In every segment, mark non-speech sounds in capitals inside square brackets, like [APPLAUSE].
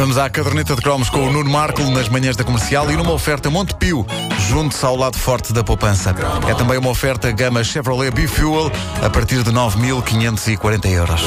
Vamos à caderneta de cromos com o Nuno Marco nas manhãs da comercial e numa oferta Montepio, junto-se ao lado forte da poupança. É também uma oferta gama Chevrolet B-Fuel a partir de 9.540 euros.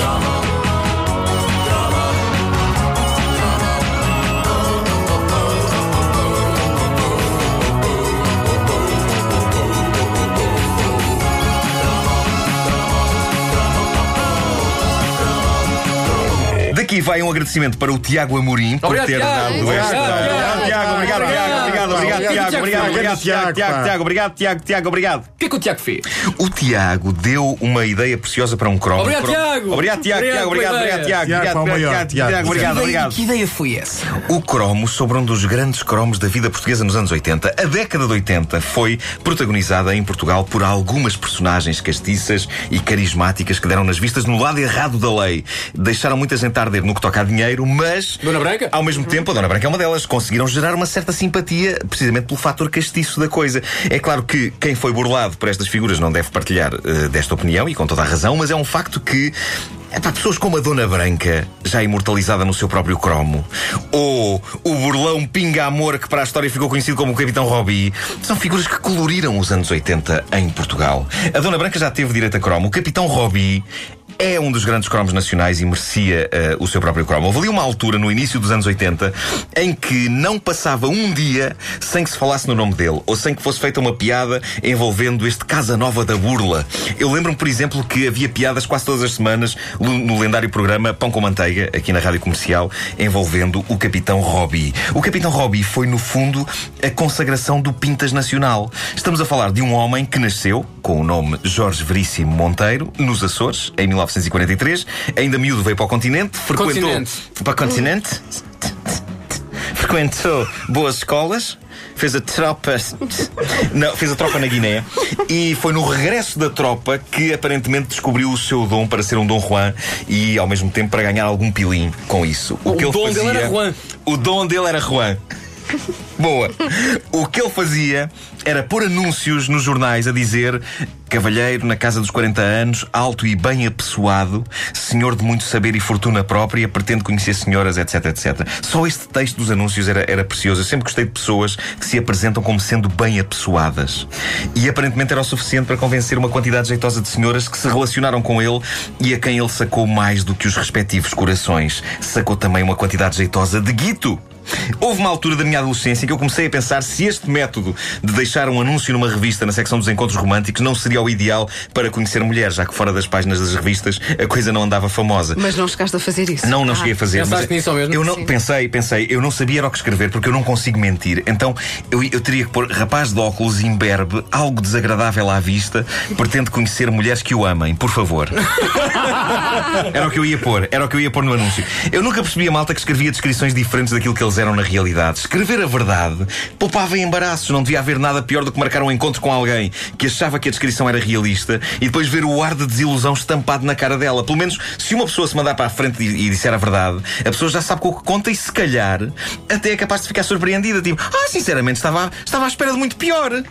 Daqui vai um agradecimento para o Tiago Amorim por Obrigado, ter Tiago. dado Obrigado, esta. Tiago. Obrigado, Tiago. Obrigado, Tiago. Obrigado, obrigado, Obrigado, Tiago. Tiago. Obrigado, obrigado, Tiago. Tiago, Tiago. Obrigado, Tiago. Tiago, obrigado. O que é que o Tiago fez? O Tiago deu uma ideia preciosa para um cromo. Obrigado, Tiago. Obrigado, Tiago. Obrigado obrigado, Tiago. Obrigado, obrigado, Tiago. Obrigado, obrigado. Que ideia foi essa? O cromo sobre um dos grandes cromos da vida portuguesa nos anos 80. A década de 80 foi protagonizada em Portugal por algumas personagens castiças e carismáticas que deram nas vistas no lado errado da lei. Deixaram muita gente arder no que toca a dinheiro, mas. Dona Branca? Ao mesmo tempo, a Dona Branca é uma delas. Conseguiram gerar uma certa simpatia precisamente pelo fator castiço da coisa. É claro que quem foi burlado por estas figuras não deve partilhar eh, desta opinião e com toda a razão, mas é um facto que. Epá, pessoas como a Dona Branca, já imortalizada no seu próprio cromo, ou o burlão Pinga Amor, que para a história ficou conhecido como o Capitão Robbie, são figuras que coloriram os anos 80 em Portugal. A Dona Branca já teve direito a cromo. O Capitão Robbie é um dos grandes cromos nacionais e merecia eh, o seu próprio cromo. Houve ali uma altura, no início dos anos 80, em que não passava um dia sem que se falasse no nome dele, ou sem que fosse feita uma piada envolvendo este Casa Nova da Burla. Eu lembro-me, por exemplo, que havia piadas quase todas as semanas no, lendário programa Pão com Manteiga, aqui na Rádio Comercial, envolvendo o Capitão Robbie. O Capitão Robbie foi, no fundo, a consagração do Pintas Nacional. Estamos a falar de um homem que nasceu com o nome Jorge Veríssimo Monteiro, nos Açores, em 1943. Ainda miúdo veio para o continente, frequentou. Continente. Para o continente. Frequentou boas escolas, fez a tropa. Não, fez a tropa na Guiné. E foi no regresso da tropa que aparentemente descobriu o seu dom para ser um Dom Juan e ao mesmo tempo para ganhar algum pilim com isso. O que ele dom dele fazia- era Juan. O dom dele era Juan. Boa. O que ele fazia era pôr anúncios nos jornais a dizer cavalheiro na casa dos 40 anos, alto e bem apessoado, senhor de muito saber e fortuna própria, pretende conhecer senhoras, etc, etc. Só este texto dos anúncios era, era precioso. Eu sempre gostei de pessoas que se apresentam como sendo bem apessoadas. E aparentemente era o suficiente para convencer uma quantidade jeitosa de senhoras que se relacionaram com ele e a quem ele sacou mais do que os respectivos corações. Sacou também uma quantidade jeitosa de guito. Houve uma altura da minha adolescência em que eu comecei a pensar se este método de deixar um anúncio numa revista na secção dos encontros românticos não seria o ideal para conhecer mulheres, já que fora das páginas das revistas a coisa não andava famosa. Mas não chegaste a fazer isso. Não, não Ah. cheguei a fazer. Pensaste mas nisso mesmo? Eu não Sim. pensei, pensei, eu não sabia era o que escrever porque eu não consigo mentir. Então eu, eu teria que pôr rapaz de óculos imberbe, algo desagradável à vista, pretende conhecer mulheres que o amem, por favor. [LAUGHS] Era o que eu ia pôr, era o que eu ia pôr no anúncio. Eu nunca percebi a malta que escrevia descrições diferentes daquilo que eles eram na realidade. Escrever a verdade poupava embaraços. Não devia haver nada pior do que marcar um encontro com alguém que achava que a descrição era realista e depois ver o ar de desilusão estampado na cara dela. Pelo menos, se uma pessoa se mandar para a frente e, e disser a verdade, a pessoa já sabe com o que conta e se calhar até é capaz de ficar surpreendida. Tipo, ah, sinceramente, estava, estava à espera de muito pior.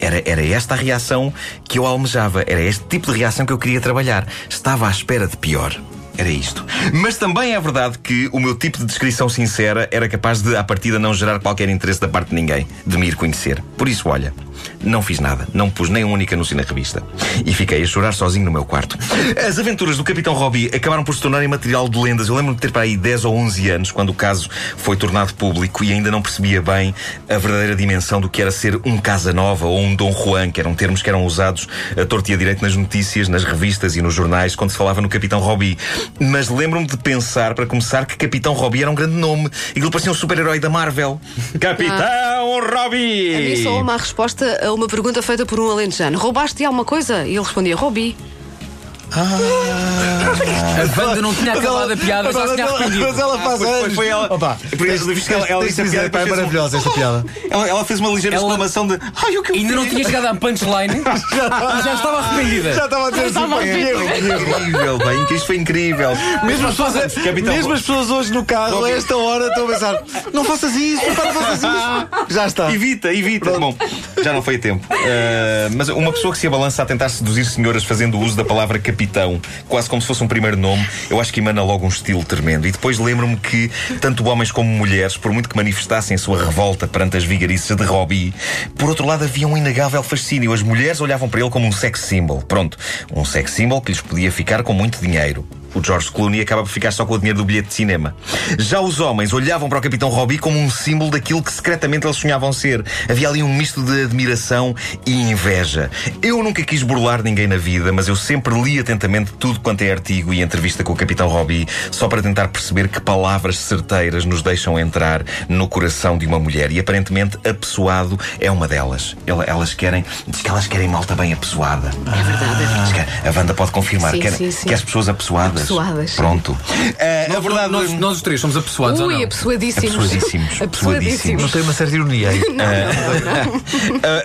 Era, era esta a reação que eu almejava. Era este tipo de reação que eu queria trabalhar. Estava à espera de pior. Era isto. Mas também é verdade que o meu tipo de descrição sincera era capaz de, à partida, não gerar qualquer interesse da parte de ninguém, de me ir conhecer. Por isso, olha, não fiz nada. Não pus nem um único anúncio na revista. E fiquei a chorar sozinho no meu quarto. As aventuras do Capitão Robbie acabaram por se tornarem material de lendas. Eu lembro-me de ter para aí 10 ou 11 anos, quando o caso foi tornado público e ainda não percebia bem a verdadeira dimensão do que era ser um Casa Nova ou um Dom Juan, que eram termos que eram usados a torto e a direito nas notícias, nas revistas e nos jornais, quando se falava no Capitão Robbie. Mas lembro-me de pensar, para começar, que Capitão Robbie era um grande nome. E ele parecia um super-herói da Marvel. [LAUGHS] Capitão Robbie! A mim só uma resposta a uma pergunta feita por um alentejano. Roubaste alguma coisa? E ele respondia, roubi. A Wanda não tinha acabado a piada, já se tinha arrependido. Mas ela faz foi, anos. foi ela. Opa, Porque ela, ela, ela disse a dizer, piada, pá, é maravilhosa esta piada. [LAUGHS] Ela, ela fez uma ligeira Ela- exclamação de Ai, o que Ainda não fiz?" tinha chegado à punchline [LAUGHS] e já estava arrependida. Já estava a dizer assim, que erro. Incrível, bem, que isto foi incrível. Mesmo as, pessoas, Capitão mesmo as pessoas hoje no carro, a esta hora, estão a pensar: não faças isso, não faças isso. [LAUGHS] Já está. Evita, evita. Bom, já não foi a tempo. Uh, mas uma pessoa que se abalança a tentar seduzir senhoras fazendo uso da palavra capitão, quase como se fosse um primeiro nome, eu acho que emana logo um estilo tremendo. E depois lembro-me que tanto homens como mulheres, por muito que manifestassem a sua revolta perante as vigarices de Robbie, por outro lado havia um inegável fascínio. As mulheres olhavam para ele como um sex symbol. Pronto, um sex symbol que lhes podia ficar com muito dinheiro o George Clooney acaba por ficar só com o dinheiro do bilhete de cinema. Já os homens olhavam para o Capitão Robbie como um símbolo daquilo que secretamente eles sonhavam ser. Havia ali um misto de admiração e inveja. Eu nunca quis burlar ninguém na vida, mas eu sempre li atentamente tudo quanto é artigo e entrevista com o Capitão Robbie, só para tentar perceber que palavras certeiras nos deixam entrar no coração de uma mulher. E aparentemente, apessoado é uma delas. Elas querem, diz que elas querem malta bem apessoada. É verdade, é verdade. Que a Wanda pode confirmar. Sim, sim, sim. quer as pessoas apessoadas. Apessoadas. Pronto. Eh, a verdade. Nós, nós os três somos apessoados Ui, não? apessoadíssimos. [LAUGHS] Apessoadíssimos. Apessoadíssimos. Não tem uma certa ironia aí. [LAUGHS]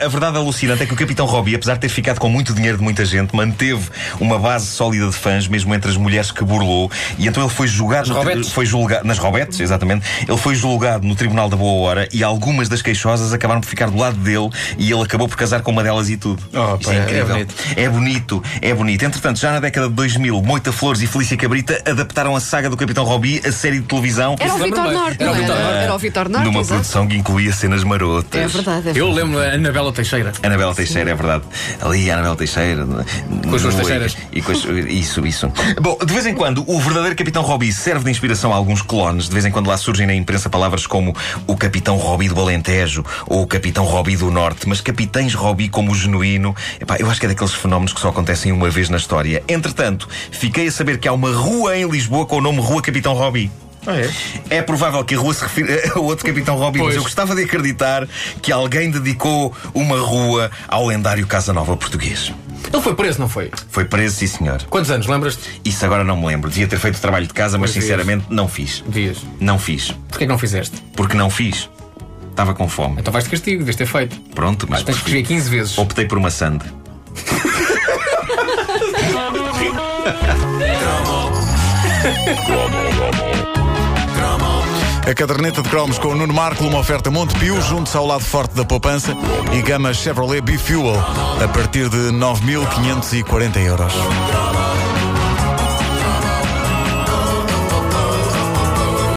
A, a verdade alucinante é que o Capitão Robbie, apesar de ter ficado com muito dinheiro de muita gente, manteve uma base sólida de fãs, mesmo entre as mulheres que burlou, e então ele foi julgado. no foi julgado nas robetes, exatamente. Ele foi julgado no Tribunal da Boa Hora e algumas das queixosas acabaram por ficar do lado dele e ele acabou por casar com uma delas e tudo. Oh, Isso pá, é é incrível. bonito. É bonito, é bonito. Entretanto, já na década de 2000, Moita Flores e Felícia Cabrita adaptaram a saga do Capitão Robbie a série de televisão. Era o Vitor. Norte, Era o não Vitor era? Norte. Era o Vitor Norte. Numa exato. produção que incluía cenas marotas. É verdade, é Eu verdade. lembro a Anabela Teixeira. Anabela Teixeira, é verdade. Ali, a Anabela Teixeira. Com as suas no- Teixeiras. E com as- isso, isso. Bom, de vez em quando, o verdadeiro Capitão Robbie serve de inspiração a alguns clones. De vez em quando lá surgem na imprensa palavras como o Capitão Robbie do Alentejo ou o Capitão Robbie do Norte. Mas Capitães Robbie como o genuíno, epá, eu acho que é daqueles fenómenos que só acontecem uma vez na história. Entretanto, fiquei a saber que há uma rua em Lisboa com o nome Rua Capitão Robbie. Ah, é? É provável que a rua se refira [LAUGHS] ao outro Capitão Robbie, mas Pois. eu gostava de acreditar que alguém dedicou uma rua ao lendário Casa Nova português. Ele foi preso, não foi? Foi preso, sim senhor. Quantos anos, lembras-te? Isso agora não me lembro. Devia ter feito o trabalho de casa, mas sinceramente não fiz. Dias. Não fiz. Porquê que não fizeste? Porque não fiz. Estava com fome. Então vais de castigo, deves ter feito. Pronto, mas Mas tens que escrever 15 vezes. optei por uma sande. A caderneta de cromos com o Nuno Marco, uma oferta Montepio, junto ao lado forte da poupança e gama Chevrolet B-Fuel, a partir de 9.540 euros.